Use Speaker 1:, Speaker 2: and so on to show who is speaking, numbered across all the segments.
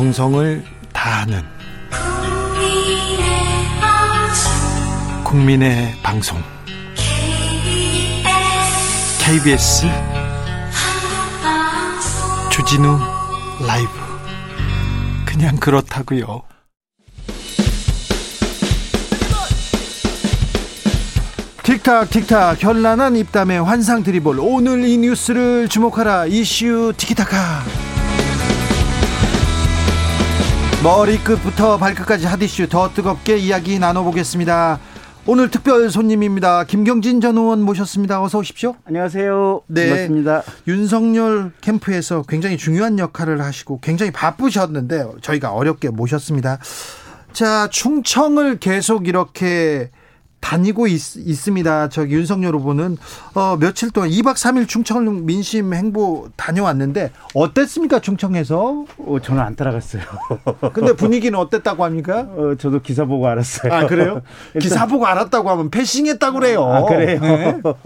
Speaker 1: 정성을 다하는 국민의 방송. KBS 주진우 라이브. 그냥 그렇다고요. 틱탁 틱탁. 현란한 입담의 환상 드리볼 오늘 이 뉴스를 주목하라. 이슈 티키타카 머리끝부터 발끝까지 핫이슈 더 뜨겁게 이야기 나눠보겠습니다. 오늘 특별 손님입니다. 김경진 전 의원 모셨습니다. 어서 오십시오.
Speaker 2: 안녕하세요. 네, 반갑습니다.
Speaker 1: 윤석열 캠프에서 굉장히 중요한 역할을 하시고 굉장히 바쁘셨는데 저희가 어렵게 모셨습니다. 자 충청을 계속 이렇게 다니고 있, 습니다 저기 윤석열 후보는 어, 며칠 동안 2박 3일 충청 민심 행보 다녀왔는데 어땠습니까 충청에서?
Speaker 2: 어, 저는 안 따라갔어요.
Speaker 1: 근데 분위기는 어땠다고 합니까?
Speaker 2: 어, 저도 기사 보고 알았어요.
Speaker 1: 아 그래요? 기사 보고 알았다고 하면 패싱했다고 그래요.
Speaker 2: 아 그래요? 네? 뭐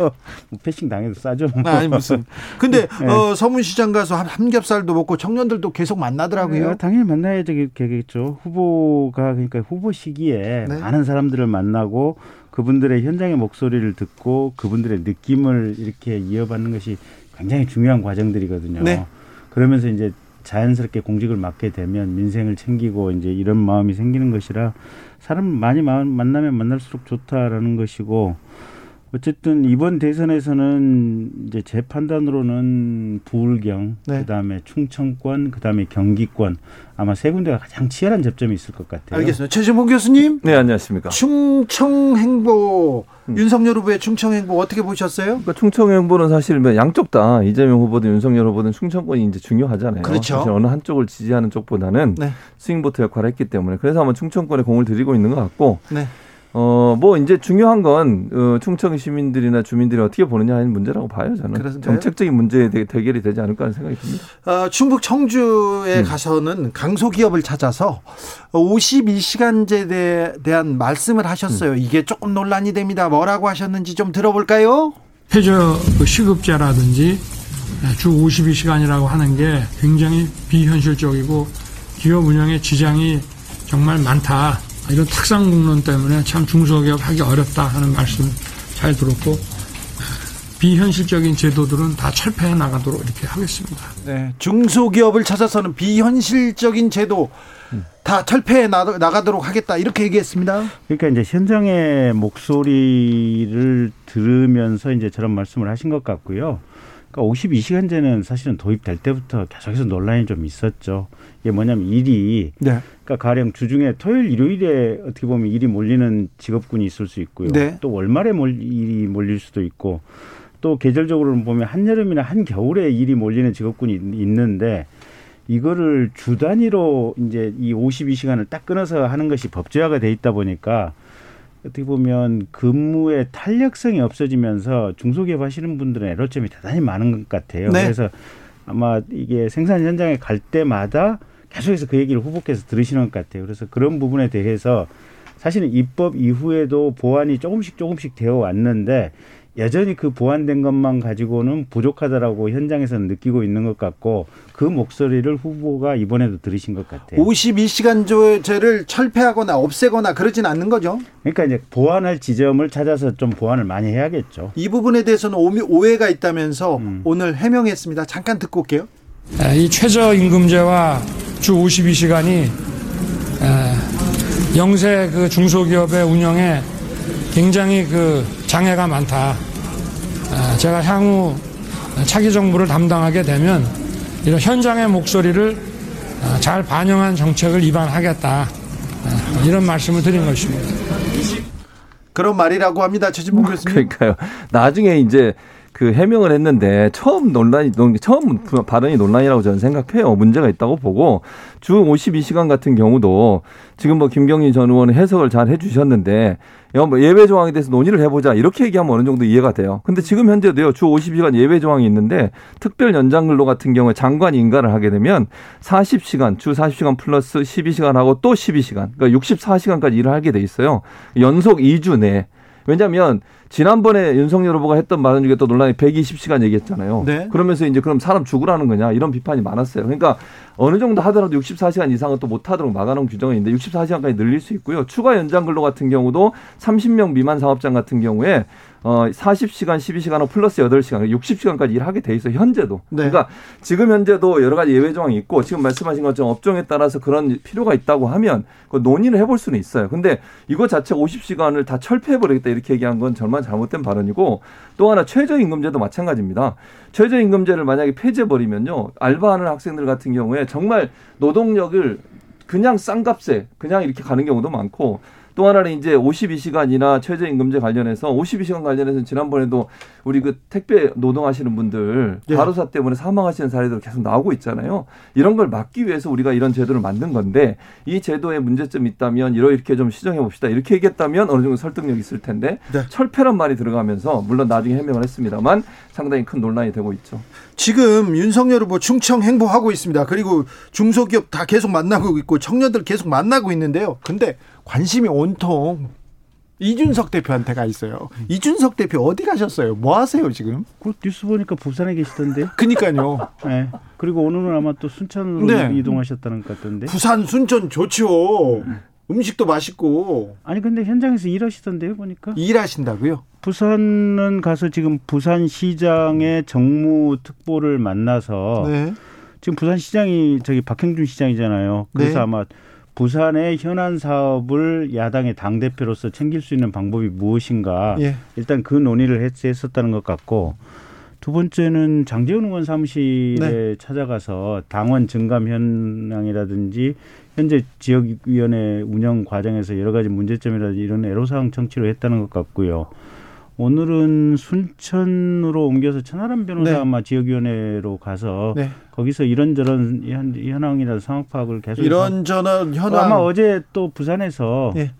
Speaker 2: 패싱 당해도 싸죠.
Speaker 1: 뭐. 아니 무슨? 근데 네. 어, 서문시장 가서 삼겹살도 먹고 청년들도 계속 만나더라고요.
Speaker 2: 네, 당연히 만나야 되겠죠. 후보가 그러니까 후보 시기에 네. 많은 사람들을 만나고 그분들의 현장의 목소리를 듣고 그분들의 느낌을 이렇게 이어받는 것이 굉장히 중요한 과정들이거든요. 네. 그러면서 이제 자연스럽게 공직을 맡게 되면 민생을 챙기고 이제 이런 마음이 생기는 것이라 사람 많이 만나면 만날수록 좋다라는 것이고 어쨌든 이번 대선에서는 이제 제 판단으로는 부울경, 네. 그다음에 충청권, 그다음에 경기권 아마 세 군데가 가장 치열한 접점이 있을 것 같아요.
Speaker 1: 알겠습니다. 최진봉 교수님.
Speaker 3: 네, 안녕하십니까.
Speaker 1: 충청 행보 음. 윤석열 후보의 충청 행보 어떻게 보셨어요?
Speaker 3: 그러니까 충청 행보는 사실 뭐 양쪽 다 이재명 후보든 윤석열 후보든 충청권이 이제 중요하잖아요.
Speaker 1: 그렇죠.
Speaker 3: 사실 어느 한쪽을 지지하는 쪽보다는 네. 스윙보트 역할을 했기 때문에 그래서 아마 충청권에 공을 들이고 있는 것 같고 네. 어, 뭐 이제 중요한 건 어, 충청 시민들이나 주민들이 어떻게 보느냐 하는 문제라고 봐요, 저는. 그렇습니까? 정책적인 문제에 대해 대결이 되지 않을까 하는 생각이 듭니다.
Speaker 1: 어, 충북 청주에 음. 가서는 강소기업을 찾아서 52시간제에 대한 말씀을 하셨어요. 음. 이게 조금 논란이 됩니다. 뭐라고 하셨는지 좀 들어볼까요?
Speaker 4: 해저 그 시급제라든지 주 52시간이라고 하는 게 굉장히 비현실적이고 기업 운영에 지장이 정말 많다. 이런 탁상 공론 때문에 참 중소기업 하기 어렵다 하는 말씀 잘 들었고 비현실적인 제도들은 다 철폐해 나가도록 이렇게 하겠습니다.
Speaker 1: 네, 중소기업을 찾아서는 비현실적인 제도 다 철폐해 나가도록 하겠다 이렇게 얘기했습니다.
Speaker 2: 그러니까 이제 현장의 목소리를 들으면서 이제 저런 말씀을 하신 것 같고요. 그러니까 52시간제는 사실은 도입될 때부터 계속해서 논란이 좀 있었죠. 이게 뭐냐면 일이 네. 그러니까 가령 주중에 토요일 일요일에 어떻게 보면 일이 몰리는 직업군이 있을 수 있고요. 네. 또 월말에 몰, 일이 몰릴 수도 있고 또 계절적으로는 보면 한여름이나 한겨울에 일이 몰리는 직업군이 있는데 이거를 주 단위로 이제 이 52시간을 딱 끊어서 하는 것이 법제화가 돼 있다 보니까 어떻게 보면 근무의 탄력성이 없어지면서 중소기업 하시는 분들은 애로점이 대단히 많은 것 같아요. 네. 그래서 아마 이게 생산 현장에 갈 때마다 계속해서 그 얘기를 후보께서 들으시는 것 같아요. 그래서 그런 부분에 대해서 사실은 입법 이후에도 보완이 조금씩 조금씩 되어 왔는데 여전히 그 보완된 것만 가지고는 부족하다라고 현장에서는 느끼고 있는 것 같고 그 목소리를 후보가 이번에도 들으신 것 같아요.
Speaker 1: 52시간제를 철폐하거나 없애거나 그러진 않는 거죠?
Speaker 2: 그러니까 이제 보완할 지점을 찾아서 좀 보완을 많이 해야겠죠.
Speaker 1: 이 부분에 대해서는 오해가 있다면서 음. 오늘 해명했습니다. 잠깐 듣고 올게요.
Speaker 4: 이 최저임금제와 주 52시간이 영세 그 중소기업의 운영에 굉장히 그 장애가 많다. 제가 향후 차기 정부를 담당하게 되면 이런 현장의 목소리를 잘 반영한 정책을 입안하겠다. 이런 말씀을 드린 것입니다.
Speaker 1: 그런 말이라고 합니다. 최진봉 교수님.
Speaker 3: 그러니까요. 나중에 이제 그 해명을 했는데 처음 논란이 처음 발언이 논란이라고 저는 생각해요. 문제가 있다고 보고 주 52시간 같은 경우도 지금 뭐 김경희 전 의원은 해석을 잘 해주셨는데 뭐 예외 조항에 대해서 논의를 해보자 이렇게 얘기하면 어느 정도 이해가 돼요. 근데 지금 현재도요 주 50시간 예외 조항이 있는데 특별 연장 근로 같은 경우에 장관 인가를 하게 되면 40시간 주 40시간 플러스 12시간 하고 또 12시간 그러니까 64시간까지 일을 하게 돼 있어요. 연속 2주 내에 왜냐하면 지난번에 윤석열 후보가 했던 말 중에 또 논란이 120시간 얘기했잖아요. 네. 그러면서 이제 그럼 사람 죽으라는 거냐 이런 비판이 많았어요. 그러니까 어느 정도 하더라도 64시간 이상은 또 못하도록 막아놓은 규정이 있는데 64시간까지 늘릴 수 있고요. 추가 연장 근로 같은 경우도 30명 미만 사업장 같은 경우에 어 40시간, 12시간 플러스 8시간, 60시간까지 일하게 돼 있어 현재도. 네. 그러니까 지금 현재도 여러 가지 예외 조항이 있고 지금 말씀하신 것처럼 업종에 따라서 그런 필요가 있다고 하면 그 논의를 해볼 수는 있어요. 근데 이거 자체 50시간을 다 철폐해 버리겠다 이렇게 얘기한 건 정말 잘못된 발언이고 또 하나 최저임금제도 마찬가지입니다. 최저임금제를 만약에 폐지해 버리면요 알바하는 학생들 같은 경우에 정말 노동력을 그냥 싼 값에 그냥 이렇게 가는 경우도 많고 또 하나는 이제 52시간이나 최저임금제 관련해서 52시간 관련해서 지난번에도 우리 그 택배 노동하시는 분들 예. 과로사 때문에 사망하시는 사례들 계속 나오고 있잖아요. 이런 걸 막기 위해서 우리가 이런 제도를 만든 건데 이 제도에 문제점이 있다면 이렇게 좀 시정해 봅시다. 이렇게 얘기했다면 어느 정도 설득력 이 있을 텐데 네. 철폐란 말이 들어가면서 물론 나중에 해명을 했습니다만 상당히 큰 논란이 되고 있죠.
Speaker 1: 지금 윤석열 후보 충청 행보하고 있습니다. 그리고 중소기업 다 계속 만나고 있고 청년들 계속 만나고 있는데요. 근데 관심이 온통 이준석 대표한테 가 있어요. 이준석 대표 어디 가셨어요? 뭐 하세요 지금?
Speaker 2: 그 뉴스 보니까 부산에 계시던데요.
Speaker 1: 그니까요.
Speaker 2: 네. 그리고 오늘은 아마 또 순천으로 네. 이동하셨다는 것 같던데.
Speaker 1: 부산 순천 좋죠. 음식도 맛있고.
Speaker 2: 아니 근데 현장에서 일하시던데요 보니까.
Speaker 1: 일하신다고요?
Speaker 2: 부산은 가서 지금 부산시장의 정무 특보를 만나서 네. 지금 부산시장이 저기 박형준 시장이잖아요. 그래서 네. 아마 부산의 현안 사업을 야당의 당 대표로서 챙길 수 있는 방법이 무엇인가 예. 일단 그 논의를 했었다는 것 같고 두 번째는 장재훈 의원 사무실에 네. 찾아가서 당원 증감 현황이라든지 현재 지역위원회 운영 과정에서 여러 가지 문제점이라든지 이런 애로사항 청취를 했다는 것 같고요. 오늘은 순천으로 옮겨서 천하람 변호사 네. 아마 지역위원회로 가서 네. 거기서 이런저런 현, 현황이나 상황 파악을 계속
Speaker 1: 이런저런 현황
Speaker 2: 아마 어제 또 부산에서 네.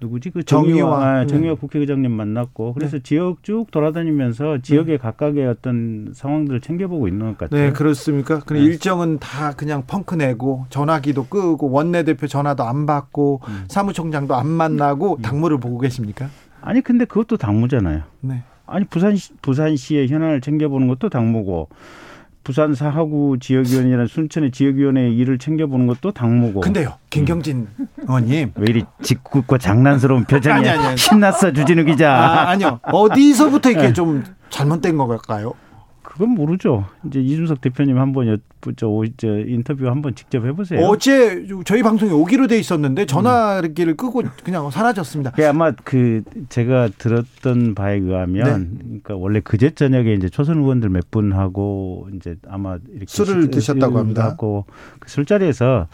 Speaker 2: 누구지 그 정의와 아, 정의와 네. 국회의장님 만났고 그래서 네. 지역 쭉 돌아다니면서 지역의 네. 각각의 어떤 상황들을 챙겨보고 있는 것 같아요.
Speaker 1: 네 그렇습니까? 그럼 네. 일정은 다 그냥 펑크 내고 전화기도 끄고 원내대표 전화도 안 받고 음. 사무총장도 안 만나고 음. 당무를 보고 계십니까?
Speaker 2: 아니 근데 그것도 당무잖아요. 네. 아니 부산 부산시의 현안을 챙겨보는 것도 당무고 부산 사하구 지역위원회나 순천의 지역위원회 일을 챙겨보는 것도 당무고.
Speaker 1: 근데요, 김경진 음. 의원님
Speaker 2: 왜 이리 짓궂고 장난스러운 표정이 아니, 아니, 아니. 신났어 주진우 기자.
Speaker 1: 아, 아니요, 어디서부터 이렇게 네. 좀 잘못된 걸까요?
Speaker 2: 그건 모르죠. 이제 이준석 대표님 한번 여, 저, 저 인터뷰 한번 직접 해보세요.
Speaker 1: 어제 저희 방송에 오기로 돼 있었는데 전화기를 끄고 그냥 사라졌습니다.
Speaker 2: 그 아마 그 제가 들었던 바에 의하면, 네. 그러니까 원래 그제 저녁에 이제 초선 의원들 몇 분하고 이제 아마 이렇게
Speaker 1: 술을 식, 드셨다고 합니다. 하고
Speaker 2: 그 술자리에서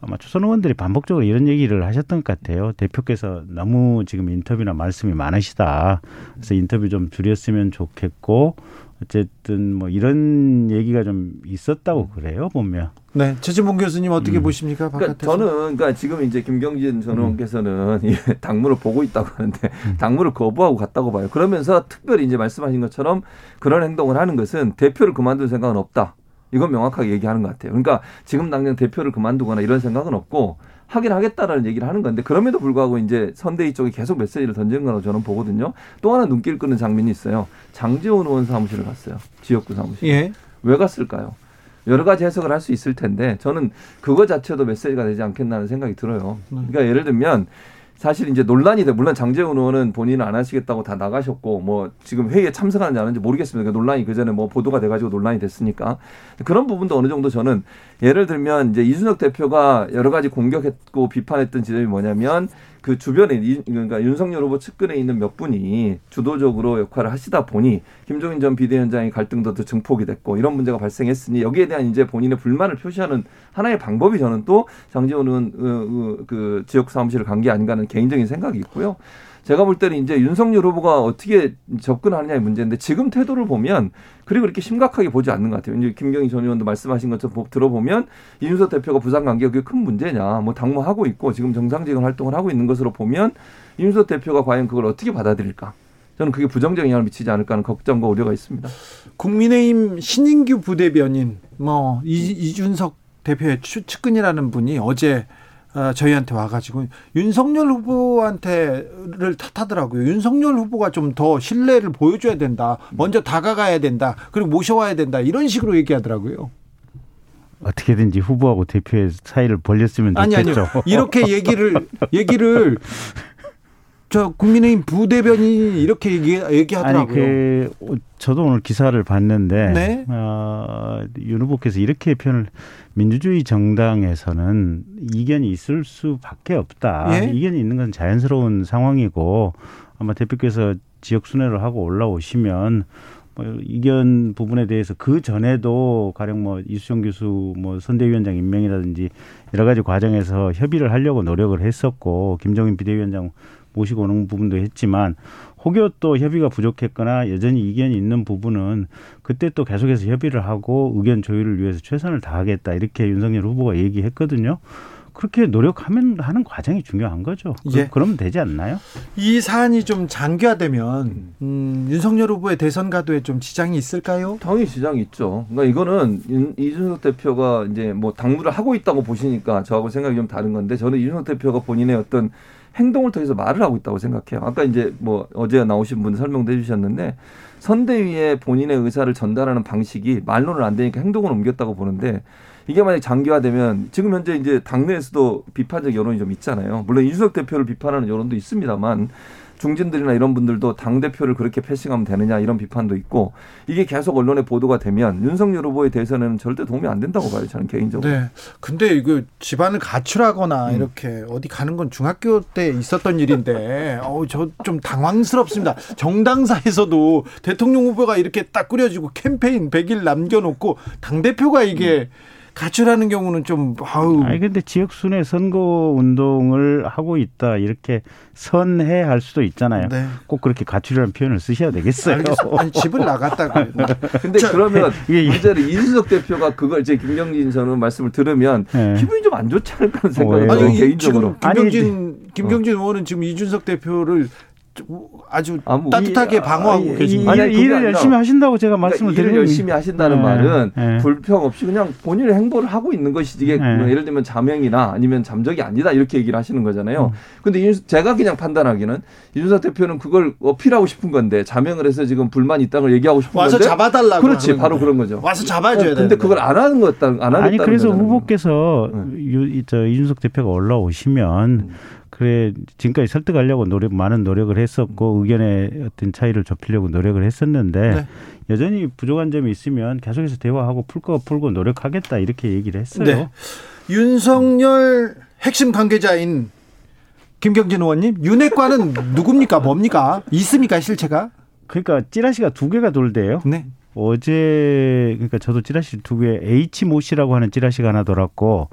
Speaker 2: 아마 초선 의원들이 반복적으로 이런 얘기를 하셨던 것 같아요. 대표께서 너무 지금 인터뷰나 말씀이 많으시다. 그래서 인터뷰 좀 줄였으면 좋겠고 어쨌든 뭐 이런 얘기가 좀 있었다고 그래요 보면.
Speaker 1: 네, 최진봉 교수님 어떻게 음. 보십니까?
Speaker 3: 그러니까 저는 그러니까 지금 이제 김경진 전 의원께서는 음. 당무를 보고 있다고 하는데 음. 당무를 거부하고 갔다고 봐요. 그러면서 특별히 이제 말씀하신 것처럼 그런 행동을 하는 것은 대표를 그만둘 생각은 없다. 이건 명확하게 얘기하는 것 같아요. 그러니까 지금 당장 대표를 그만두거나 이런 생각은 없고 하긴 하겠다라는 얘기를 하는 건데 그럼에도 불구하고 이제 선대위 쪽이 계속 메시지를 던지는 거라고 저는 보거든요. 또 하나 눈길 끄는 장면이 있어요. 장재원 의원 사무실을 갔어요. 지역구 사무실. 예. 왜 갔을까요? 여러 가지 해석을 할 수 있을 텐데 저는 그거 자체도 메시지가 되지 않겠나는 생각이 들어요. 네. 그러니까 예를 들면 사실 이제 논란이 돼. 물론 장재훈 의원은 본인은 안 하시겠다고 다 나가셨고 뭐 지금 회의에 참석하는지 안 하는지 모르겠습니다. 그러니까 논란이 그 전에 뭐 보도가 돼 가지고 논란이 됐으니까 그런 부분도 어느 정도 저는 예를 들면 이제 이준석 대표가 여러 가지 공격했고 비판했던 지점이 뭐냐면 그 주변에 그러니까 윤석열 후보 측근에 있는 몇 분이 주도적으로 역할을 하시다 보니 김종인 전 비대위원장의 갈등도 더 증폭이 됐고 이런 문제가 발생했으니 여기에 대한 이제 본인의 불만을 표시하는 하나의 방법이 저는 또 그, 그 지역 사무실을 간 게 아닌가 하는 개인적인 생각이 있고요. 제가 볼 때는 이제 윤석열 후보가 어떻게 접근하느냐의 문제인데 지금 태도를 보면 그리고 그렇게 심각하게 보지 않는 것 같아요. 이제 김경희 전 의원도 말씀하신 것처럼 들어보면 이준석 대표가 부산 관계가 그게 큰 문제냐, 뭐 당무하고 있고 지금 정상적인 활동을 하고 있는 것으로 보면 이준석 대표가 과연 그걸 어떻게 받아들일까? 저는 그게 부정적인 영향을 미치지 않을까 하는 걱정과 우려가 있습니다.
Speaker 1: 국민의힘 신인규 부대변인 뭐 이, 이준석 대표의 측근이라는 분이 어제 어, 저희한테 와가지고 윤석열 후보한테를 탓하더라고요. 윤석열 후보가 좀 더 신뢰를 보여줘야 된다. 먼저 다가가야 된다. 그리고 모셔와야 된다. 이런 식으로 얘기하더라고요.
Speaker 2: 어떻게든지 후보하고 대표의 사이를 벌렸으면
Speaker 1: 아니
Speaker 2: 좋겠죠.
Speaker 1: 아니요. 이렇게 얘기를 얘기를 저 국민의힘 부대변인이 이렇게 얘기, 얘기하더라고요.
Speaker 2: 아니 그 저도 오늘 기사를 봤는데
Speaker 1: 네.
Speaker 2: 어, 윤 후보께서 이렇게 표현을 민주주의 정당에서는 이견이 있을 수밖에 없다.
Speaker 1: 예?
Speaker 2: 이견이 있는 건 자연스러운 상황이고 아마 대표께서 지역 순회를 하고 올라오시면 뭐 이견 부분에 대해서 그 전에도 가령 뭐 이수정 교수 뭐 선대위원장 임명이라든지 여러 가지 과정에서 협의를 하려고 노력을 했었고 김정인 비대위원장 모시고 오는 부분도 했지만 혹여 또 협의가 부족했거나 여전히 이견이 있는 부분은 그때 또 계속해서 협의를 하고 의견 조율을 위해서 최선을 다하겠다 이렇게 윤석열 후보가 얘기했거든요. 그렇게 노력하면 하는 과정이 중요한 거죠.
Speaker 1: 예.
Speaker 2: 그, 러면 되지 않나요?
Speaker 1: 이 사안이 좀 장기화되면 음, 윤석열 후보의 대선 가도에 좀 지장이 있을까요?
Speaker 3: 당연히 지장이 있죠. 그러니까 이거는 윤- 이준석 대표가 이제 뭐 당무를 하고 있다고 보시니까 저하고 생각이 좀 다른 건데 저는 이준석 대표가 본인의 어떤 행동을 통해서 말을 하고 있다고 생각해요. 아까 이제 뭐 어제 나오신 분 설명도 해주셨는데 선대위에 본인의 의사를 전달하는 방식이 말로는 안 되니까 행동을 옮겼다고 보는데 이게 만약 장기화되면 지금 현재 이제 당내에서도 비판적 여론이 좀 있잖아요. 물론 이준석 대표를 비판하는 여론도 있습니다만 중진들이나 이런 분들도 당 대표를 그렇게 패싱하면 되느냐 이런 비판도 있고 이게 계속 언론에 보도가 되면 윤석열 후보에 대해서는 절대 도움이 안 된다고 봐요. 저는 개인적으로.
Speaker 1: 네. 근데 이거 집안을 가출하거나
Speaker 3: 음.
Speaker 1: 이렇게 어디 가는 건 중학교 때 있었던 일인데, 어우, 저 좀 당황스럽습니다. 정당사에서도 대통령 후보가 이렇게 딱 꾸려지고 캠페인 100일 남겨놓고 당 대표가 이게 가출하는 경우는 좀, 아우.
Speaker 2: 아니 근데 지역 순회 선거 운동을 하고 있다 이렇게 선회할 수도 있잖아요.
Speaker 1: 네.
Speaker 2: 꼭 그렇게 가출이라는 표현을 쓰셔야 되겠어요.
Speaker 1: 아니, 집을 나갔다고.
Speaker 3: 근데
Speaker 1: 자,
Speaker 3: 그러면
Speaker 2: 이게-
Speaker 3: 문제는 이준석 대표가 그걸 이제 김경진 전 의원 말씀을 들으면
Speaker 2: 네.
Speaker 3: 기분이 좀 안 좋지 않을까 하는 생각이? 들어요.
Speaker 1: 아니, 이-
Speaker 3: 개인적으로.
Speaker 1: 지금 김경진, 김경진 의원은 지금 이준석 대표를 아주
Speaker 3: 아, 뭐
Speaker 1: 따뜻하게
Speaker 3: 이-
Speaker 1: 방어하고
Speaker 2: 이-
Speaker 1: 계십니다.
Speaker 3: 아니,
Speaker 2: 일,
Speaker 3: 아니,
Speaker 2: 일을 열심히 하신다고 제가
Speaker 3: 그러니까
Speaker 2: 말씀을
Speaker 3: 일을
Speaker 2: 드리는
Speaker 3: 열심히 하신다는
Speaker 2: 네,
Speaker 3: 말은
Speaker 2: 네.
Speaker 3: 불평 없이 그냥 본인의 행보를 하고 있는 것이지 이게
Speaker 2: 네.
Speaker 3: 뭐 예를 들면 자명이나 아니면 잠적이 아니다 이렇게 얘기를 하시는 거잖아요.
Speaker 2: 음.
Speaker 3: 근데 제가 그냥 판단하기는 이준석 대표는 그걸 어필하고 싶은 건데 자명을 해서 지금 불만이 있다는 걸 얘기하고 싶은
Speaker 1: 와서
Speaker 3: 건데
Speaker 1: 잡아달라고.
Speaker 3: 그렇지
Speaker 1: 하는
Speaker 3: 바로
Speaker 1: 거예요.
Speaker 3: 그런 거죠.
Speaker 1: 와서 잡아줘야 돼.
Speaker 3: 근데 그걸 안 하는 것 같다 안 하겠다는
Speaker 2: 아니 그래서
Speaker 3: 거잖아요.
Speaker 2: 후보께서
Speaker 3: 네.
Speaker 2: 유, 이- 저 이준석 대표가 올라오시면
Speaker 3: 음.
Speaker 2: 그래 지금까지 설득하려고 노력 많은 노력을 했었고 의견의 어떤 차이를 좁히려고 노력을 했었는데
Speaker 1: 네.
Speaker 2: 여전히 부족한 점이 있으면 계속해서 대화하고 풀거 풀고 노력하겠다 이렇게 얘기를 했어요.
Speaker 1: 네. 윤석열 핵심 관계자인 김경진 의원님, 윤핵관은 누굽니까? 뭡니까? 있습니까? 실체가?
Speaker 2: 그러니까 찌라시가 두 개가 돌대요.
Speaker 1: 네.
Speaker 2: 어제 그러니까 저도 찌라시 두 개 H 모 씨라고 하는 찌라시가 하나 돌았고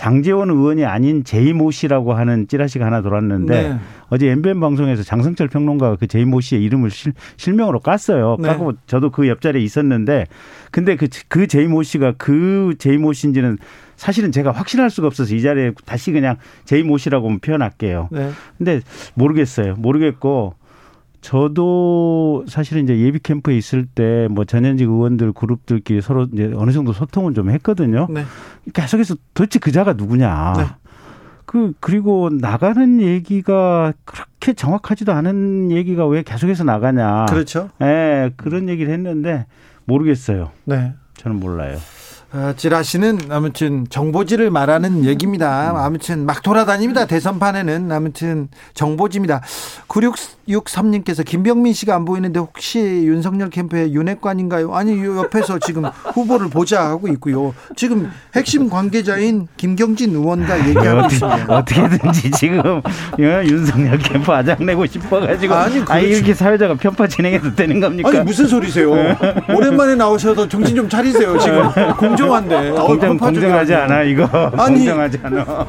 Speaker 2: 장재원 의원이 아닌 제이 모 씨라고 하는 찌라시가 하나 돌았는데
Speaker 1: 네.
Speaker 2: 어제 MBN 방송에서 장성철 평론가가 그 제이 모 씨의 이름을 실, 실명으로 깠어요.
Speaker 1: 네.
Speaker 2: 까고 저도 그 옆자리에 있었는데 근데 그, 그 제이 모 씨가 그 제이 모 씨인지는 사실은 제가 확신할 수가 없어서 이 자리에 다시 그냥 제이 모 씨라고 표현할게요.
Speaker 1: 네.
Speaker 2: 근데 모르겠어요. 모르겠고 저도 사실은 이제 예비 캠프에 있을 때 뭐 전현직 의원들 그룹들끼리 서로 이제 어느 정도 소통은 좀 했거든요.
Speaker 1: 네.
Speaker 2: 계속해서 도대체 그자가 누구냐.
Speaker 1: 네.
Speaker 2: 그 그리고 나가는 얘기가 그렇게 정확하지도 않은 얘기가 왜 계속해서 나가냐.
Speaker 1: 그렇죠.
Speaker 2: 예, 그런 얘기를 했는데 모르겠어요.
Speaker 1: 네.
Speaker 2: 저는 몰라요.
Speaker 1: 어, 찌라시는 아무튼 정보지를 말하는 얘기입니다. 아무튼 막 돌아다닙니다. 대선판에는 아무튼 정보지입니다. 9663님께서 김병민 씨가 안 보이는데 혹시 윤석열 캠프의 윤핵관인가요? 아니 요 옆에서 지금 후보를 보자 하고 있고요. 지금 핵심 관계자인 김경진 의원과 얘기하고 있습니다.
Speaker 2: 어떻게든지 지금 예, 윤석열 캠프 아장내고 싶어가지고
Speaker 1: 아니,
Speaker 2: 아니. 이렇게 사회자가 편파 진행해도 되는 겁니까?
Speaker 1: 아니 무슨 소리세요? 오랜만에 나오셔서 정신 좀 차리세요. 지금 공정한데. 어,
Speaker 2: 공정
Speaker 1: 편파 중에
Speaker 2: 공정하지. 않아 이거
Speaker 1: 아니.
Speaker 2: 공정하지 않아.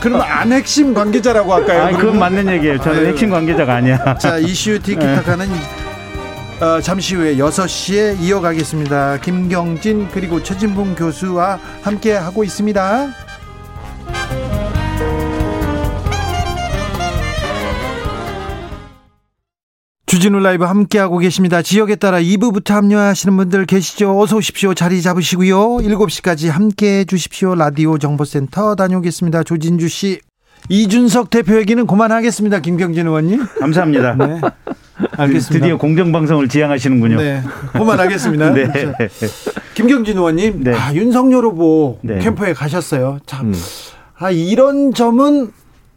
Speaker 1: 그러면 안 핵심 관계자라고 할까요?
Speaker 2: 아니 그건 맞는 얘기예요. 저는
Speaker 1: 아유.
Speaker 2: 핵심 관계자가 아니야.
Speaker 1: 자 이슈 티키타카는 어, 잠시 후에 6시에 이어가겠습니다. 김경진 그리고 최진봉 교수와 함께 하고 있습니다. 주진우 라이브 함께하고 계십니다. 지역에 따라 2부부터 합류하시는 분들 계시죠? 어서 오십시오. 자리 잡으시고요. 7시까지 함께해 주십시오. 라디오 정보센터 다녀오겠습니다. 조진주 씨. 이준석 대표 얘기는 그만하겠습니다. 김경진 의원님.
Speaker 2: 감사합니다. 네. 알겠습니다. 드디어 공정방송을 지향하시는군요. 네.
Speaker 1: 그만하겠습니다. 네. 김경진 의원님. 네. 아, 윤석열 후보 네. 캠프에 가셨어요. 참. 음. 아, 이런 점은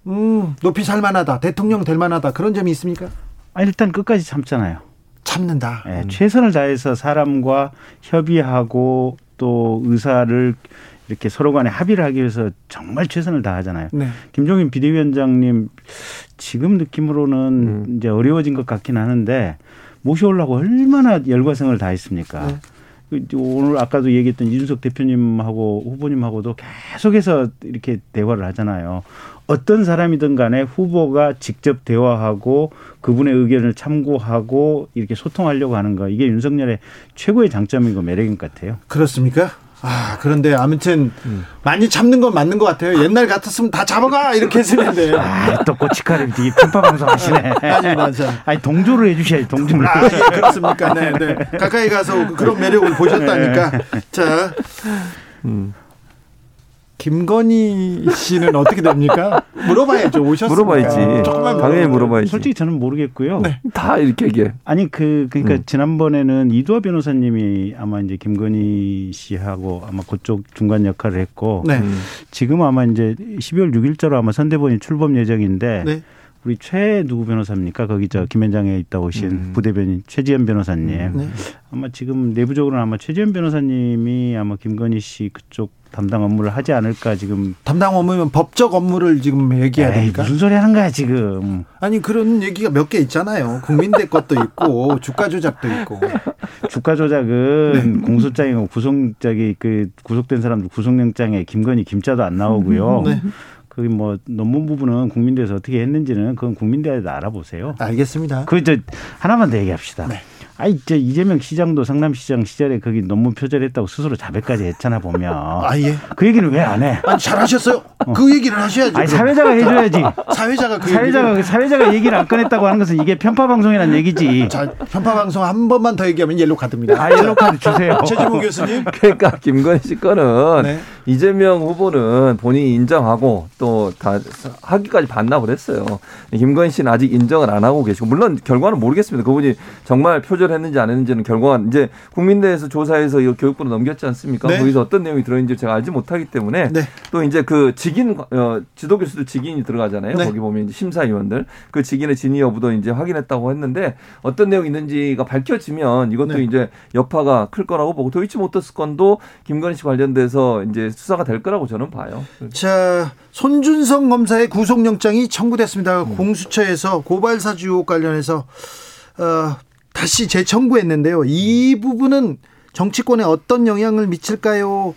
Speaker 1: 음, 높이 살만하다. 대통령 될 만하다. 그런 점이 있습니까?
Speaker 2: 아, 일단 끝까지 참잖아요.
Speaker 1: 참는다.
Speaker 2: 네, 음. 최선을 다해서 사람과 협의하고 또 의사를 이렇게 서로 간에 합의를 하기 위해서 정말 최선을 다하잖아요. 네. 김종인 비대위원장님 지금 느낌으로는 음. 이제 어려워진 것 같긴 하는데 모셔오려고 얼마나 열과성을 다했습니까? 네. 오늘 아까도 얘기했던 이준석 대표님하고 후보님하고도 계속해서 이렇게 대화를 하잖아요. 어떤 사람이든 간에 후보가 직접 대화하고 그분의 의견을 참고하고 이렇게 소통하려고 하는 거 이게 윤석열의 최고의 장점이고 매력인 것 같아요.
Speaker 1: 그렇습니까? 아, 그런데 아무튼 음. 많이 잡는 건 맞는 것 같아요. 옛날 같았으면 다 잡아가 이렇게 했는데.
Speaker 2: 아, 또 꼬치카를 되게 편파 방송 하시네. 아니, 맞아. 아니, 동조를 해주셔야지, 동조를.
Speaker 1: 아, 예, 그렇습니까. 네, 네. 가까이 가서 그런 매력을 보셨다니까. 네. 자. 음. 김건희 씨는 어떻게 됩니까? 물어봐야죠. 오셨으니까.
Speaker 3: 물어봐야지. 조금만 당연히 물어봐야지.
Speaker 2: 솔직히 저는 모르겠고요. 네.
Speaker 3: 다 이렇게 얘기해.
Speaker 2: 아니 그 그러니까 음. 지난번에는 이두화 변호사님이 아마 이제 김건희 씨하고 아마 그쪽 중간 역할을 했고 네. 음. 지금 아마 이제 12월 6일자로 아마 선대본이 출범 예정인데 네. 우리 최 누구 변호사입니까? 거기 저 김현장에 있다 오신 음. 부대변인 최지현 변호사님. 네. 아마 지금 내부적으로는 아마 최지현 변호사님이 아마 김건희 씨 그쪽 담당 업무를 하지 않을까 지금
Speaker 1: 담당 업무면 법적 업무를 지금 얘기해야 되니까
Speaker 2: 무슨 소리 하는 거야 지금
Speaker 1: 아니 그런 얘기가 몇 개 있잖아요 국민대 것도 있고 주가 조작도 있고
Speaker 2: 주가 조작은 네. 공소장이고 구속장이 그 구속된 사람들 구속영장에 김건희 김자도 안 나오고요 네. 그게 뭐 논문 부분은 국민대에서 어떻게 했는지는 그건 국민대에서 알아보세요.
Speaker 1: 알겠습니다.
Speaker 2: 그저 하나만 더 얘기합시다. 네. 아이 저 이재명 시장도 성남시장 시절에 거기 논문 표절했다고 스스로 자백까지 했잖아 보면. 아 예. 그 얘기는 왜 안 해?
Speaker 1: 아니 잘하셨어요. 어. 그 얘기를 하셔야죠.
Speaker 2: 아니 사회자가 해줘야지.
Speaker 1: 사회자가 그
Speaker 2: 사회자가 얘기를. 사회자가 얘기를 안 꺼냈다고 하는 것은 이게 편파 방송이라는 얘기지.
Speaker 1: 자 편파 방송 한 번만 더 얘기하면 옐로 카드입니다.
Speaker 2: 아 옐로 카드 주세요.
Speaker 1: 최지봉 교수님.
Speaker 3: 그러니까 김건희 씨 거는 네. 이재명 후보는 본인이 인정하고 또 다 하기까지 반납을 했어요. 김건희 씨는 아직 인정을 안 하고 계시고 물론 결과는 모르겠습니다. 그분이 정말 표절했는지 안 했는지는 결과가 이제 국민대에서 조사해서 이 교육부로 넘겼지 않습니까? 네. 거기서 어떤 내용이 들어있는지 제가 알지 못하기 때문에 네. 또 이제 그 직인 어, 지도 교수들 직인이 들어가잖아요. 네. 거기 보면 심사위원들 그 직인의 진위 여부도 이제 확인했다고 했는데 어떤 내용이 있는지가 밝혀지면 이것도 네. 이제 여파가 클 거라고 보고 도이치 모터스 건도 김건희 씨 관련돼서 이제 수사가 될 거라고 저는 봐요.
Speaker 1: 자, 손준성 검사의 구속영장이 청구됐습니다. 음. 공수처에서 고발 사주 의혹 관련해서 어, 다시 재청구했는데요. 이 부분은 정치권에 어떤 영향을 미칠까요?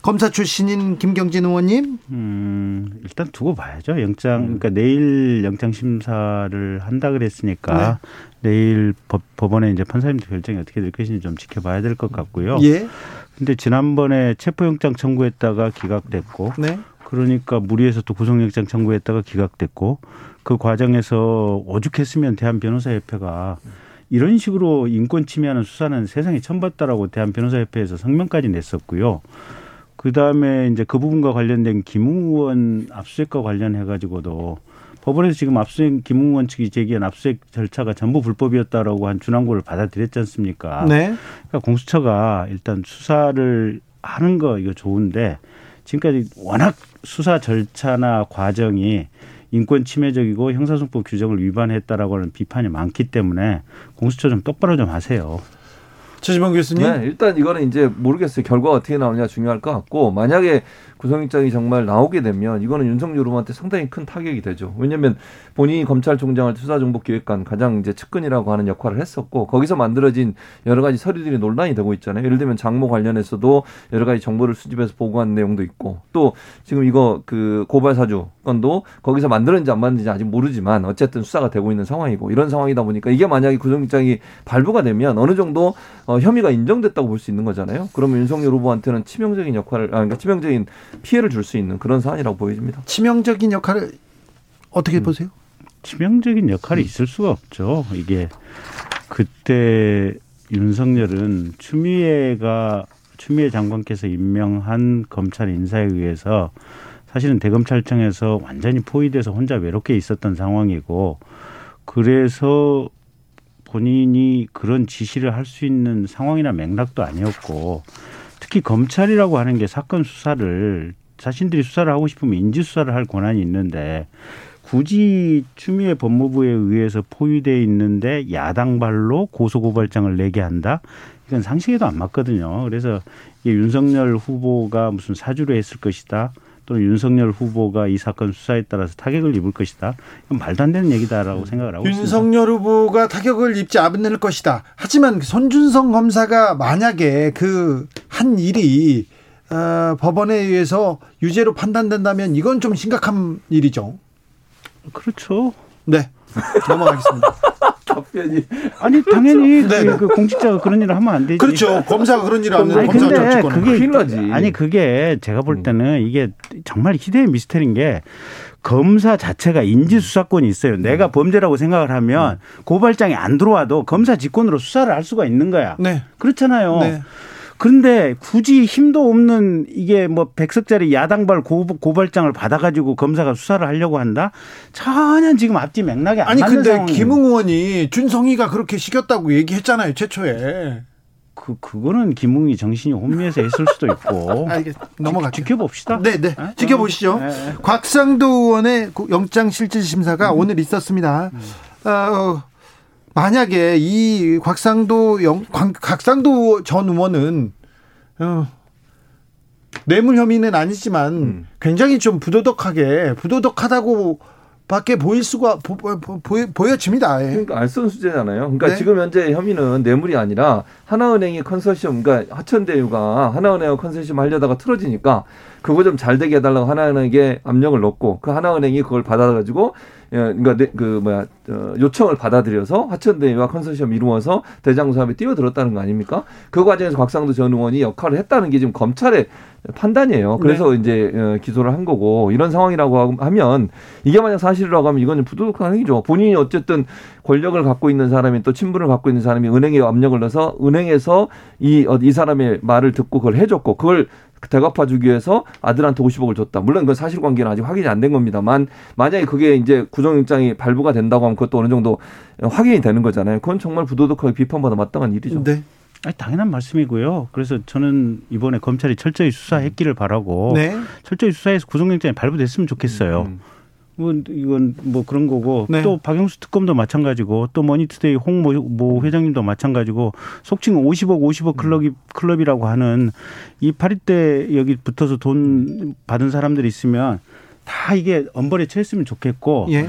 Speaker 1: 검사 출신인 김경진 의원님?
Speaker 2: 음, 일단 두고 봐야죠. 영장, 음. 그러니까 내일 영장 심사를 한다 그랬으니까 네. 내일 법, 법원에 이제 판사님들 결정이 어떻게 될 것인지 좀 지켜봐야 될 것 같고요. 예. 근데 지난번에 체포영장 청구했다가 기각됐고, 네. 그러니까 무리해서 또 구속영장 청구했다가 기각됐고, 그 과정에서 오죽했으면 대한 변호사협회가 이런 식으로 인권 침해하는 수사는 세상에 처음 봤다라고 대한 변호사협회에서 성명까지 냈었고요. 그 다음에 이제 그 부분과 관련된 김웅원 압수수색과 관련해 가지고도 법원에서 지금 압수수색 김웅원 측이 제기한 압수수색 절차가 전부 불법이었다라고 한 준항고를 받아들였지 않습니까? 네. 그러니까 공수처가 일단 수사를 하는 거 이거 좋은데 지금까지 워낙 수사 절차나 과정이 인권 침해적이고 형사소송법 규정을 위반했다라고 하는 비판이 많기 때문에 공수처 좀 똑바로 좀 하세요.
Speaker 1: 최지봉 교수님.
Speaker 3: 네, 일단 이거는 이제 모르겠어요. 결과가 어떻게 나오냐 중요할 것 같고 만약에 구속영장이 정말 나오게 되면 이거는 윤석열 후보한테 상당히 큰 타격이 되죠. 왜냐하면 본인이 검찰총장을 수사정보기획관 가장 이제 측근이라고 하는 역할을 했었고 거기서 만들어진 여러 가지 서류들이 논란이 되고 있잖아요. 예를 들면 장모 관련해서도 여러 가지 정보를 수집해서 보고한 내용도 있고 또 지금 이거 그 고발 사주 건도 거기서 만들었는지 안 만들었는지 아직 모르지만 어쨌든 수사가 되고 있는 상황이고 이런 상황이다 보니까 이게 만약에 구속영장이 발부가 되면 어느 정도 어, 혐의가 인정됐다고 볼 수 있는 거잖아요. 그러면 윤석열 후보한테는 치명적인 역할을 아 그러니까 치명적인 피해를 줄 수 있는 그런 사안이라고 보여집니다.
Speaker 1: 치명적인 역할을 어떻게 음. 보세요?
Speaker 2: 치명적인 역할이 있을 수가 없죠. 이게 그때 윤석열은 추미애가 추미애 장관께서 임명한 검찰 인사에 의해서 사실은 대검찰청에서 완전히 포위돼서 혼자 외롭게 있었던 상황이고 그래서 본인이 그런 지시를 할 수 있는 상황이나 맥락도 아니었고 특히 검찰이라고 하는 게 사건 수사를 자신들이 수사를 하고 싶으면 인지 수사를 할 권한이 있는데 굳이 추미애 법무부에 의해서 포위돼 있는데 야당발로 고소고발장을 내게 한다. 이건 상식에도 안 맞거든요. 그래서 이게 윤석열 후보가 무슨 사주를 했을 것이다. 또는 윤석열 후보가 이 사건 수사에 따라서 타격을 입을 것이다. 이건 말도 안 되는 얘기다라고 생각을 하고
Speaker 1: 윤석열
Speaker 2: 있습니다.
Speaker 1: 윤석열 후보가 타격을 입지 않을 것이다. 하지만 손준성 검사가 만약에 그 한 일이 어, 법원에 의해서 유죄로 판단된다면 이건 좀 심각한 일이죠.
Speaker 2: 그렇죠.
Speaker 1: 네. 넘어가겠습니다.
Speaker 3: 답변이
Speaker 2: 아니 당연히
Speaker 1: 네.
Speaker 2: 그, 그 공직자가 그런 일을 하면 안 되지.
Speaker 1: 그렇죠. 검사가 그런 일을 하면
Speaker 2: 아니
Speaker 1: 검사
Speaker 2: 근데
Speaker 1: 정치권.
Speaker 2: 그게
Speaker 3: 나지.
Speaker 2: 아니 그게 제가 볼 때는 이게 정말 희대의 미스터리인 게 검사 자체가 인지 수사권이 있어요. 내가 범죄라고 생각을 하면 고발장이 안 들어와도 검사 직권으로 수사를 할 수가 있는 거야.
Speaker 1: 네.
Speaker 2: 그렇잖아요.
Speaker 1: 네.
Speaker 2: 그런데 굳이 힘도 없는 이게 뭐 백석짜리 야당발 고, 고발장을 받아가지고 검사가 수사를 하려고 한다? 전혀 지금 앞뒤 맥락이 안
Speaker 1: 아니
Speaker 2: 맞는
Speaker 1: 근데
Speaker 2: 상황이에요.
Speaker 1: 김웅 의원이 준성이가 그렇게 시켰다고 얘기했잖아요 최초에.
Speaker 2: 그 그거는 김웅이 정신이 혼미해서 했을 수도 있고.
Speaker 1: 알겠 넘어가죠.
Speaker 2: 지켜봅시다.
Speaker 1: 네, 네.
Speaker 2: 어?
Speaker 1: 지켜보시죠.
Speaker 2: 네, 네.
Speaker 1: 곽상도 의원의 영장 실질 심사가
Speaker 2: 음.
Speaker 1: 오늘 있었습니다. 어, 만약에 이 곽상도 영, 곽- 곽상도 전 의원은 어, 뇌물 혐의는 아니지만
Speaker 3: 음.
Speaker 1: 굉장히 좀 부도덕하게 부도덕하다고 밖에 보일 수가 보, 보, 보, 보 여집니다. 예.
Speaker 3: 그러니까 알선 수재잖아요. 그러니까
Speaker 1: 네.
Speaker 3: 지금 현재 혐의는 뇌물이 아니라 하나은행이 컨소시엄, 그러니까 하천대유가 하나은행하고 컨소시엄 하려다가 틀어지니까 그거 좀 잘 되게 해달라고 하나은행에 압력을 넣고 그 하나은행이 그걸 받아가지고 예, 그러니까 네, 그 뭐야 어, 요청을 받아들여서 하천대유와 컨소시엄 이루어서 대장 사업에 뛰어들었다는 거 아닙니까? 그 과정에서 곽상도 전 의원이 역할을 했다는 게 지금 검찰의 판단이에요. 그래서 이제 어, 기소를 한 거고 이런 상황이라고 하면 이게 만약 사실이라고 하면 이거는 부도덕한 행위죠. 본인이 어쨌든 권력을 갖고 있는 사람이 또 친분을 갖고 있는 사람이 은행에 압력을 넣어서 은행에서 이, 어, 이 사람의 말을 듣고 그걸 해줬고 그걸 대갚아주기 위해서 아들한테 50억을 줬다. 물론 그건 사실관계는 아직 확인이 안 된 겁니다만 만약에 그게 이제 구속영장이 발부가 된다고 하면 그것도 어느 정도 확인이 되는 거잖아요. 그건 정말 부도덕하게 비판받아 마땅한 일이죠.
Speaker 1: 네.
Speaker 2: 아니, 당연한 말씀이고요. 그래서 저는 이번에 검찰이 철저히 수사했기를 바라고
Speaker 1: 네.
Speaker 2: 철저히 수사해서 구속영장이 발부됐으면 좋겠어요.
Speaker 3: 음.
Speaker 2: 뭐 이건 뭐 그런 거고
Speaker 1: 네.
Speaker 2: 또 박영수 특검도 마찬가지고 또 머니투데이 홍모 모 회장님도 마찬가지고 속칭 50억 50억 클럽이 클럽이라고 하는 이 파리 떼 여기 붙어서 돈 받은 사람들이 있으면 다 이게 엄벌에 처했으면 좋겠고
Speaker 1: 예.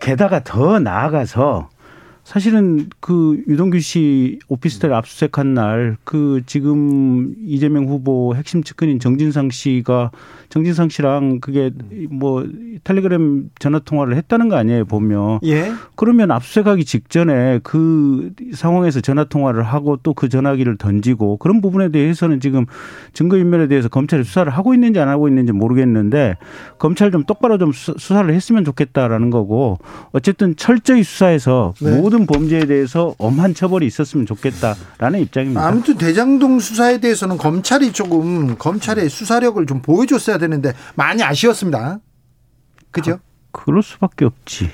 Speaker 2: 게다가 더 나아가서 사실은 그 유동규 씨 오피스텔 압수수색한 날 그 지금 이재명 후보 핵심 측근인 정진상 씨가 정진상 씨랑 그게 뭐 텔레그램 전화 통화를 했다는 거 아니에요 보면
Speaker 1: 예.
Speaker 2: 그러면 압수수색하기 직전에 그 상황에서 전화 통화를 하고 또 그 전화기를 던지고 그런 부분에 대해서는 지금 증거 인멸에 대해서 검찰이 수사를 하고 있는지 안 하고 있는지 모르겠는데 검찰 좀 똑바로 좀 수- 수사를 했으면 좋겠다라는 거고 어쨌든 철저히 수사해서
Speaker 1: 네.
Speaker 2: 모든 범죄에 대해서 엄한 처벌이 있었으면 좋겠다라는 입장입니다.
Speaker 1: 아무튼 대장동 수사에 대해서는 검찰이 조금 검찰의 수사력을 좀 보여줬어야 되는데 많이 아쉬웠습니다. 그죠?
Speaker 2: 그럴 수밖에 없지.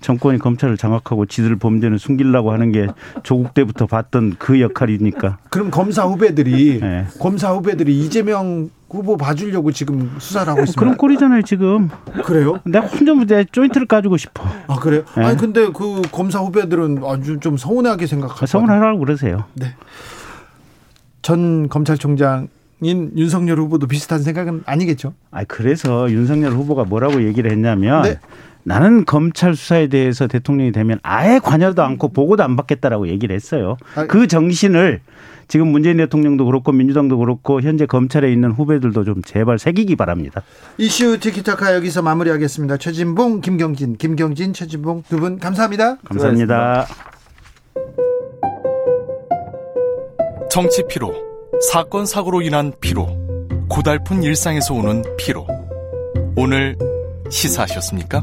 Speaker 2: 정권이 검찰을 장악하고 지들 범죄는 숨기려고 하는 게 조국 때부터 봤던 그 역할이니까.
Speaker 1: 그럼 검사 후배들이
Speaker 2: 네.
Speaker 1: 검사 후배들이 이재명 후보 봐주려고 지금 수사를 하고 있습니다.
Speaker 2: 그런 꼴이잖아요 지금.
Speaker 1: 그래요?
Speaker 2: 내가 혼자 내 조인트를 까주고 싶어.
Speaker 1: 아 그래요?
Speaker 2: 네.
Speaker 1: 아니 근데 그 검사 후배들은 아주 좀 서운하게 생각하고
Speaker 2: 서운하라고 그러세요.
Speaker 1: 전 검찰총장 인 윤석열 후보도 비슷한 생각은 아니겠죠?
Speaker 2: 아 그래서 윤석열 후보가 뭐라고 얘기를 했냐면
Speaker 1: 네.
Speaker 2: 나는 검찰 수사에 대해서 대통령이 되면 아예 관여도 않고 보고도 안 받겠다라고 얘기를 했어요.
Speaker 1: 아,
Speaker 2: 그 정신을 지금 문재인 대통령도 그렇고 민주당도 그렇고 현재 검찰에 있는 후배들도 좀 제발 새기기 바랍니다.
Speaker 1: 이슈 티키타카 여기서 마무리하겠습니다. 최진봉, 김경진, 김경진, 최진봉 두 분 감사합니다.
Speaker 2: 감사합니다.
Speaker 5: 정치 피로, 사건 사고로 인한 피로, 고달픈 일상에서 오는 피로. 오늘 시사하셨습니까?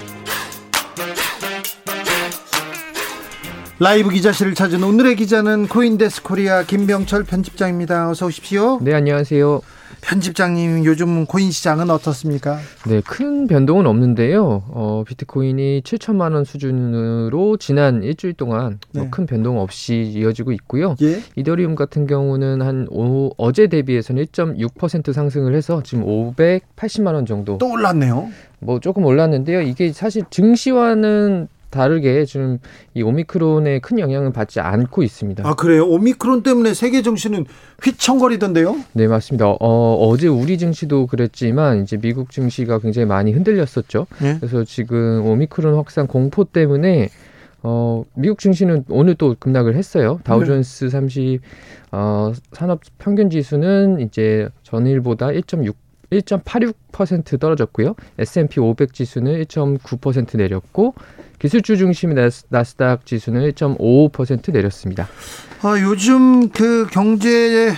Speaker 1: 라이브 기자실을 찾은 오늘의 기자는 코인데스크 코리아 김병철 편집장입니다. 어서 오십시오.
Speaker 6: 네, 안녕하세요.
Speaker 1: 편집장님, 요즘 코인 시장은 어떻습니까?
Speaker 6: 네, 큰 변동은 없는데요. 어, 비트코인이 7천만 원 수준으로 지난 일주일 동안 뭐
Speaker 1: 네.
Speaker 6: 큰 변동 없이 이어지고 있고요.
Speaker 1: 예.
Speaker 6: 이더리움 같은 경우는 한 오, 어제 대비해서는 1.6% 상승을 해서 지금 580만 원 정도
Speaker 1: 또 올랐네요.
Speaker 6: 뭐 조금 올랐는데요. 이게 사실 증시와는 다르게 지금 이 오미크론에 큰 영향을 받지 않고 있습니다.
Speaker 1: 아, 그래요? 오미크론 때문에 세계 정신은 휘청거리던데요?
Speaker 6: 네, 맞습니다. 어, 어제 우리 증시도 그랬지만 이제 미국 증시가 굉장히 많이 흔들렸었죠.
Speaker 1: 예.
Speaker 6: 그래서 지금 오미크론 확산 공포 때문에 어, 미국 증시는 오늘 또 급락을 했어요. 다우존스 30 어, 산업 평균 지수는 이제 전일보다 1.6 1.86% 떨어졌고요. S&P 500 지수는 1.9% 내렸고 기술주 나스, 나스닥 지수는 1.55% 내렸습니다.
Speaker 1: 아, 요즘 그 경제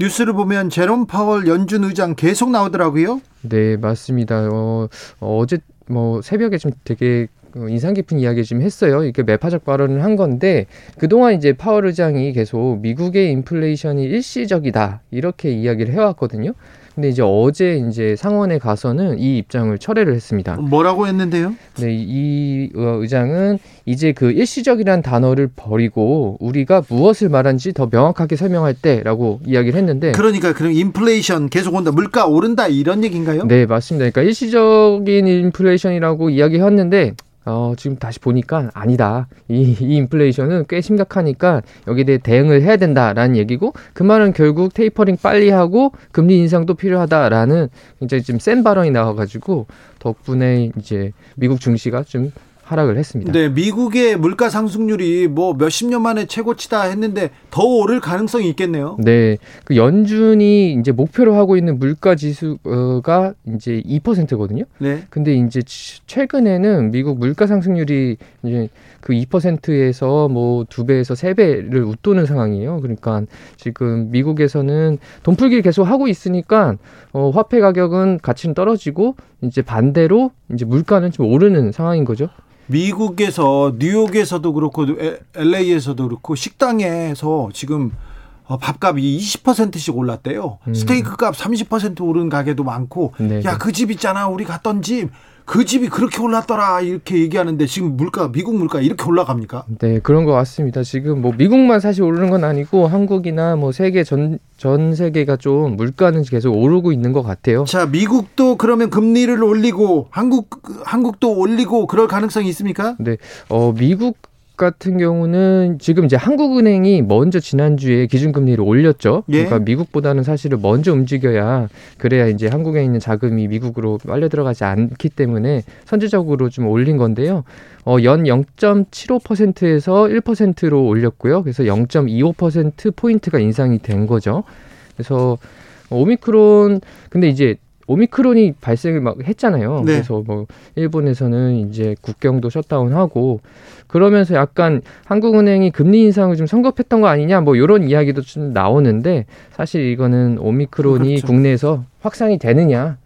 Speaker 1: 뉴스를 보면 제롬 파월 연준 의장 계속 나오더라고요.
Speaker 6: 네, 맞습니다. 어, 어제 뭐 새벽에 좀 되게 어, 인상 깊은 이야기 좀 했어요. 이게 매파적 발언을 한 건데 그동안 이제 파월 의장이 계속 미국의 인플레이션이 일시적이다 이렇게 이야기를 해왔거든요. 근데 이제 어제 이제 상원에 가서는 이 입장을 철회를 했습니다.
Speaker 1: 뭐라고 했는데요?
Speaker 6: 네, 이 어, 의장은 이제 그 일시적이라는 단어를 버리고 우리가 무엇을 말한지 더 명확하게 설명할 때라고 이야기를 했는데
Speaker 1: 그러니까 그럼 인플레이션 계속 온다, 물가 오른다 이런 얘기인가요?
Speaker 6: 네, 맞습니다. 그러니까 일시적인 인플레이션이라고 이야기했는데 어, 지금 다시 보니까 아니다. 이, 이 인플레이션은 꽤 심각하니까 여기에 대해 대응을 해야 된다라는 얘기고 그 말은 결국 테이퍼링 빨리 하고 금리 인상도 필요하다라는 굉장히 좀센 발언이 나와가지고 덕분에 이제 미국 증시가 좀 하락을 했습니다.
Speaker 1: 네, 미국의 물가 상승률이 뭐 몇십 년 만에 최고치다 했는데 더 오를 가능성이 있겠네요.
Speaker 6: 네, 그 연준이 이제 목표로 하고 있는 물가 지수가 이제 2%거든요.
Speaker 1: 네.
Speaker 6: 근데 이제 치- 최근에는 미국 물가 상승률이 이제 그 2%에서 뭐 두 배에서 세 배를 웃도는 상황이에요. 그러니까 지금 미국에서는 돈풀기를 계속 하고 있으니까 어, 화폐 가격은 가치는 떨어지고 이제 반대로 이제 물가는 좀 오르는 상황인 거죠.
Speaker 1: 미국에서 뉴욕에서도 그렇고 LA에서도 그렇고 식당에서 지금 어, 밥값이 20%씩 올랐대요.
Speaker 6: 음.
Speaker 1: 스테이크 값 30% 오른 가게도 많고
Speaker 6: 네,
Speaker 1: 야
Speaker 6: 네.
Speaker 1: 그집 있잖아 우리 갔던 집 그 집이 그렇게 올랐더라 이렇게 얘기하는데 지금 물가 미국 물가 이렇게 올라갑니까?
Speaker 6: 네, 그런 것 같습니다. 지금 뭐 미국만 사실 오르는 건 아니고 한국이나 뭐 세계 전, 전 세계가 좀 물가는 계속 오르고 있는 것 같아요.
Speaker 1: 자 미국도 그러면 금리를 올리고 한국 한국도 올리고 그럴 가능성이 있습니까?
Speaker 6: 네, 어, 미국 같은 경우는 지금 이제 한국은행이 먼저 지난주에 기준금리를 올렸죠.
Speaker 1: 예.
Speaker 6: 그러니까 미국보다는 사실은 먼저 움직여야 그래야 이제 한국에 있는 자금이 미국으로 빨려 들어가지 않기 때문에 선제적으로 좀 올린 건데요. 어, 연 0.75%에서 1%로 올렸고요. 그래서 0.25% 포인트가 인상이 된 거죠. 그래서 오미크론 근데 이제 오미크론이 발생을 막 했잖아요.
Speaker 1: 네.
Speaker 6: 그래서 뭐 일본에서는 이제 국경도 셧다운하고 그러면서 약간 한국은행이 금리 인상을 좀 성급했던 거 아니냐 뭐 이런 이야기도 좀 나오는데 사실 이거는 오미크론이
Speaker 1: 그렇죠.
Speaker 6: 국내에서 확산이 되느냐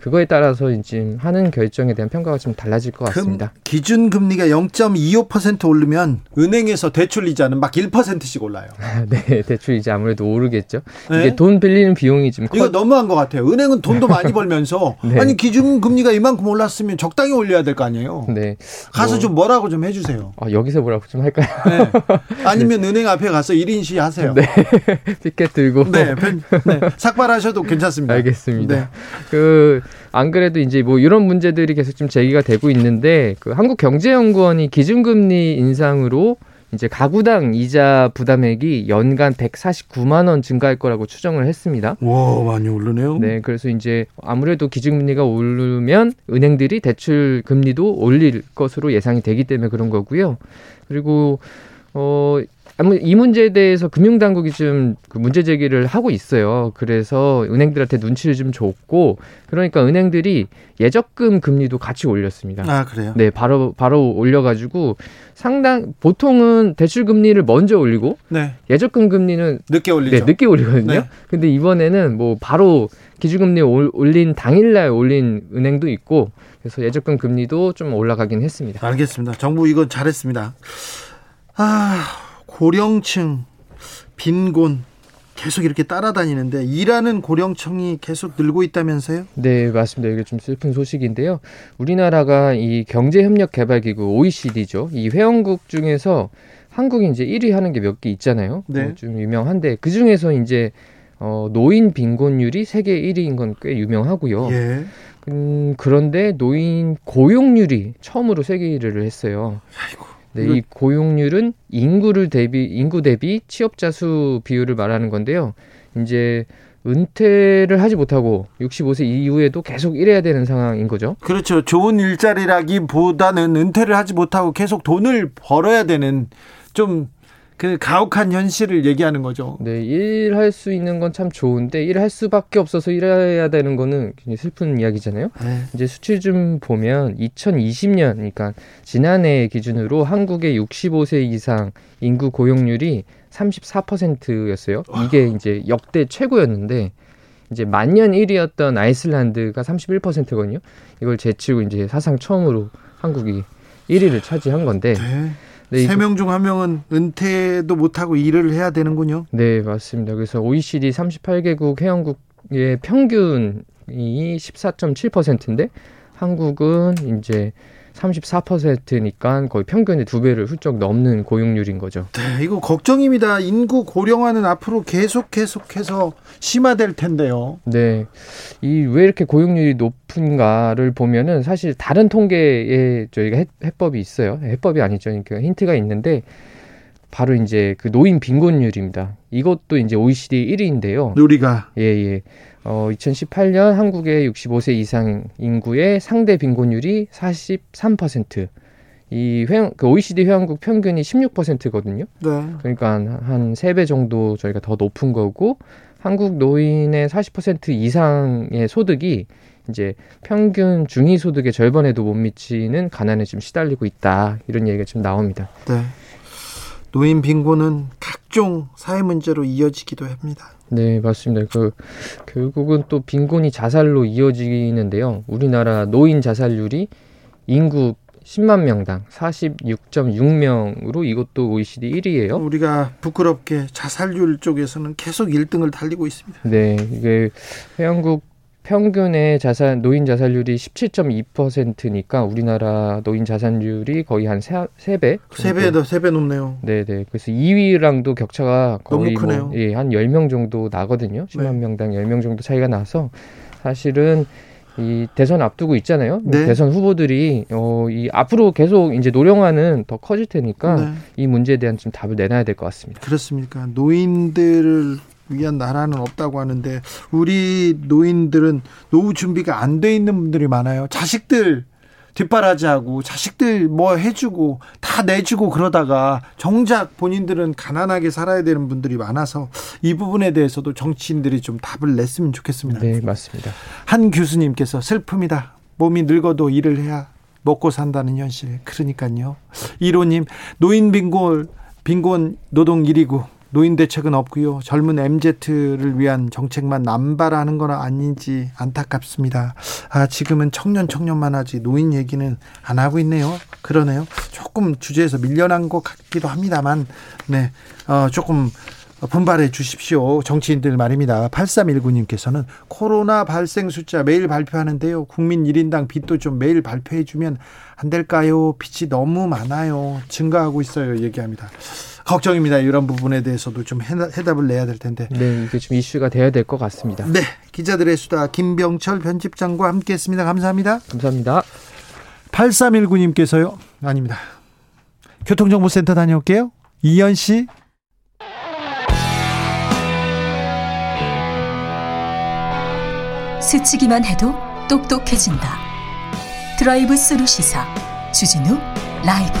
Speaker 6: 그거에 따라서 이제 하는 결정에 대한 평가가 좀 달라질 것
Speaker 1: 금,
Speaker 6: 같습니다.
Speaker 1: 기준 금리가 0.25% 오르면 은행에서 대출 이자는 막 1%씩 올라요.
Speaker 6: 네, 대출 이제 아무래도 오르겠죠.
Speaker 1: 네?
Speaker 6: 이게 돈 빌리는 비용이 좀
Speaker 1: 이거
Speaker 6: 커.
Speaker 1: 너무한 것 같아요. 은행은 돈도 많이 벌면서
Speaker 6: 네.
Speaker 1: 아니 기준 금리가 이만큼 올랐으면 적당히 올려야 될 거 아니에요.
Speaker 6: 네.
Speaker 1: 가서
Speaker 6: 뭐-
Speaker 1: 좀 뭐라고 좀 해주세요.
Speaker 6: 아, 여기서 뭐라고 좀 할까요?
Speaker 1: 네. 아니면 은행 앞에 가서 1인 시 하세요.
Speaker 6: 네. 피켓 들고.
Speaker 1: 네, 편- 네, 삭발하셔도 괜찮습니다.
Speaker 6: 알겠습니다.
Speaker 1: 네.
Speaker 6: 그, 안 그래도 이제 뭐 이런 문제들이 계속 좀 제기가 되고 있는데, 그 한국경제연구원이 기준금리 인상으로 이제 가구당 이자 부담액이 연간 149만 원 증가할 거라고 추정을 했습니다.
Speaker 1: 와 많이 오르네요.
Speaker 6: 네, 그래서 이제 아무래도 기준금리가 오르면 은행들이 대출 금리도 올릴 것으로 예상이 되기 때문에 그런 거고요. 그리고 어, 이 문제에 대해서 금융당국이 좀 그 문제 제기를 하고 있어요. 그래서 은행들한테 눈치를 좀 줬고, 그러니까 은행들이 예적금 금리도 같이 올렸습니다.
Speaker 1: 아 그래요?
Speaker 6: 네, 바로 바로 올려가지고 상당 보통은 대출 금리를 먼저 올리고
Speaker 1: 네.
Speaker 6: 예적금 금리는
Speaker 1: 늦게 올리죠.
Speaker 6: 네, 늦게 올리거든요.
Speaker 1: 네.
Speaker 6: 근데 이번에는 뭐 바로 기준금리 올- 올린 당일날 올린 은행도 있고 그래서 예적금 금리도 좀 올라가긴 했습니다.
Speaker 1: 알겠습니다. 정부 이건 잘했습니다. 아 고령층 빈곤 계속 이렇게 따라다니는데 일하는 고령층이 계속 늘고 있다면서요?
Speaker 6: 네, 맞습니다. 이게 좀 슬픈 소식인데요. 우리나라가 이 경제협력개발기구 OECD죠. 이 회원국 중에서 한국이 이제 1위 하는 게 몇 개 있잖아요.
Speaker 1: 네.
Speaker 6: 어, 좀 유명한데 그 중에서 이제 어, 노인 빈곤율이 세계 1위인 건 꽤 유명하고요.
Speaker 1: 예.
Speaker 6: 음, 그런데 노인 고용률이 처음으로 세계 1위를 했어요.
Speaker 1: 아이고.
Speaker 6: 네,
Speaker 1: 이
Speaker 6: 고용률은 인구를 대비 인구 대비 취업자 수 비율을 말하는 건데요. 이제 은퇴를 하지 못하고 65세 이후에도 계속 일해야 되는 상황인 거죠.
Speaker 1: 그렇죠. 좋은 일자리라기보다는 은퇴를 하지 못하고 계속 돈을 벌어야 되는 좀 그 가혹한 현실을 얘기하는 거죠.
Speaker 6: 네, 일할 수 있는 건 참 좋은데 일할 수밖에 없어서 일해야 되는 거는 굉장히 슬픈 이야기잖아요.
Speaker 1: 네.
Speaker 6: 이제 수치 좀 보면 2020년, 그러니까 지난해 기준으로 한국의 65세 이상 인구 고용률이 34%였어요. 이게 이제 역대 최고였는데 이제 만년 1위였던 아이슬란드가 31%거든요. 이걸 제치고 이제 사상 처음으로 한국이 1위를 차지한 건데.
Speaker 1: 네.
Speaker 6: 네,
Speaker 1: 세
Speaker 6: 이거-
Speaker 1: 명중 한 명은 은퇴도 못하고 일을 해야 되는군요.
Speaker 6: 네, 맞습니다. 그래서 OECD 38개국 회원국의 평균이 14.7%인데 한국은 이제 34%니까 거의 평균의 두 배를 훌쩍 넘는 고용률인 거죠.
Speaker 1: 네, 이거 걱정입니다. 인구 고령화는 앞으로 계속 계속해서 심화될 텐데요.
Speaker 6: 네. 이 왜 이렇게 고용률이 높은가를 보면은 사실 다른 통계에 저희가 해, 해법이 있어요. 해법이 아니죠. 그러니까 힌트가 있는데 바로 이제 그 노인 빈곤율입니다. 이것도 이제 OECD 1위인데요.
Speaker 1: 우리가
Speaker 6: 예, 예. 어, 2018년 한국의 65세 이상 인구의 상대 빈곤율이 43%. 이 회원, 그 OECD 회원국 평균이 16%거든요.
Speaker 1: 네.
Speaker 6: 그러니까 한 세 배 정도 저희가 더 높은 거고 한국 노인의 40% 이상의 소득이 이제 평균 중위 소득의 절반에도 못 미치는 가난에 좀 시달리고 있다. 이런 얘기가 좀 나옵니다.
Speaker 1: 네. 노인 빈곤은 각종 사회 문제로 이어지기도 합니다.
Speaker 6: 네, 맞습니다. 그 결국은 또 빈곤이 자살로 이어지는데요. 우리나라 노인 자살률이 인구 10만 명당 46.6명으로 이것도 OECD 1위예요.
Speaker 1: 우리가 부끄럽게 자살률 쪽에서는 계속 1등을 달리고 있습니다.
Speaker 6: 네, 이게 회원국 평균의 자살 노인 자살률이 17.2%니까 우리나라 노인 자살률이 거의 한 세 배.
Speaker 1: 세 배도 세 배 높네요.
Speaker 6: 네, 네. 그래서 2위랑도 격차가 거의. 뭐, 예, 한 10명 정도 나거든요. 10만
Speaker 1: 네.
Speaker 6: 명당 10명 정도 차이가 나서 사실은 이 대선 앞두고 있잖아요.
Speaker 1: 네.
Speaker 6: 대선 후보들이 어, 이 앞으로 계속 이제 노령화는 더 커질 테니까
Speaker 1: 네.
Speaker 6: 이 문제에 대한 좀 답을 내놔야 될 것 같습니다.
Speaker 1: 그렇습니까? 노인들을 위한 나라는 없다고 하는데 우리 노인들은 노후 준비가 안 돼 있는 분들이 많아요. 자식들 뒷바라지하고 자식들 뭐 해주고 다 내주고 그러다가 정작 본인들은 가난하게 살아야 되는 분들이 많아서 이 부분에 대해서도 정치인들이 좀 답을 냈으면 좋겠습니다.
Speaker 6: 네, 맞습니다.
Speaker 1: 한 교수님께서 슬픔이다. 몸이 늙어도 일을 해야 먹고 산다는 현실. 그러니까요. 1호님, 노인 빈곤, 빈곤 노동 1위고, 노인 대책은 없고요. 젊은 MZ를 위한 정책만 남발하는 건 아닌지 안타깝습니다. 아, 지금은 청년 청년만 하지 노인 얘기는 안 하고 있네요. 그러네요. 조금 주제에서 밀려난 것 같기도 합니다만, 네, 어, 조금 분발해 주십시오. 정치인들 말입니다. 8319님께서는 코로나 발생 숫자 매일 발표하는데요. 국민 1인당 빚도 좀 매일 발표해 주면 안 될까요? 빚이 너무 많아요. 증가하고 있어요. 얘기합니다. 걱정입니다. 이런 부분에 대해서도 좀 해답- 해답을 내야 될 텐데.
Speaker 6: 네, 이게 좀 이슈가 돼야 될 것 같습니다.
Speaker 1: 네. 기자들의 수다 김병철 편집장과 함께 했습니다. 감사합니다.
Speaker 6: 감사합니다.
Speaker 1: 8319님께서요. 아닙니다. 교통정보센터 다녀올게요. 이현 씨.
Speaker 7: 스치기만 해도 똑똑해진다. 드라이브 스루 시사 주진우 라이브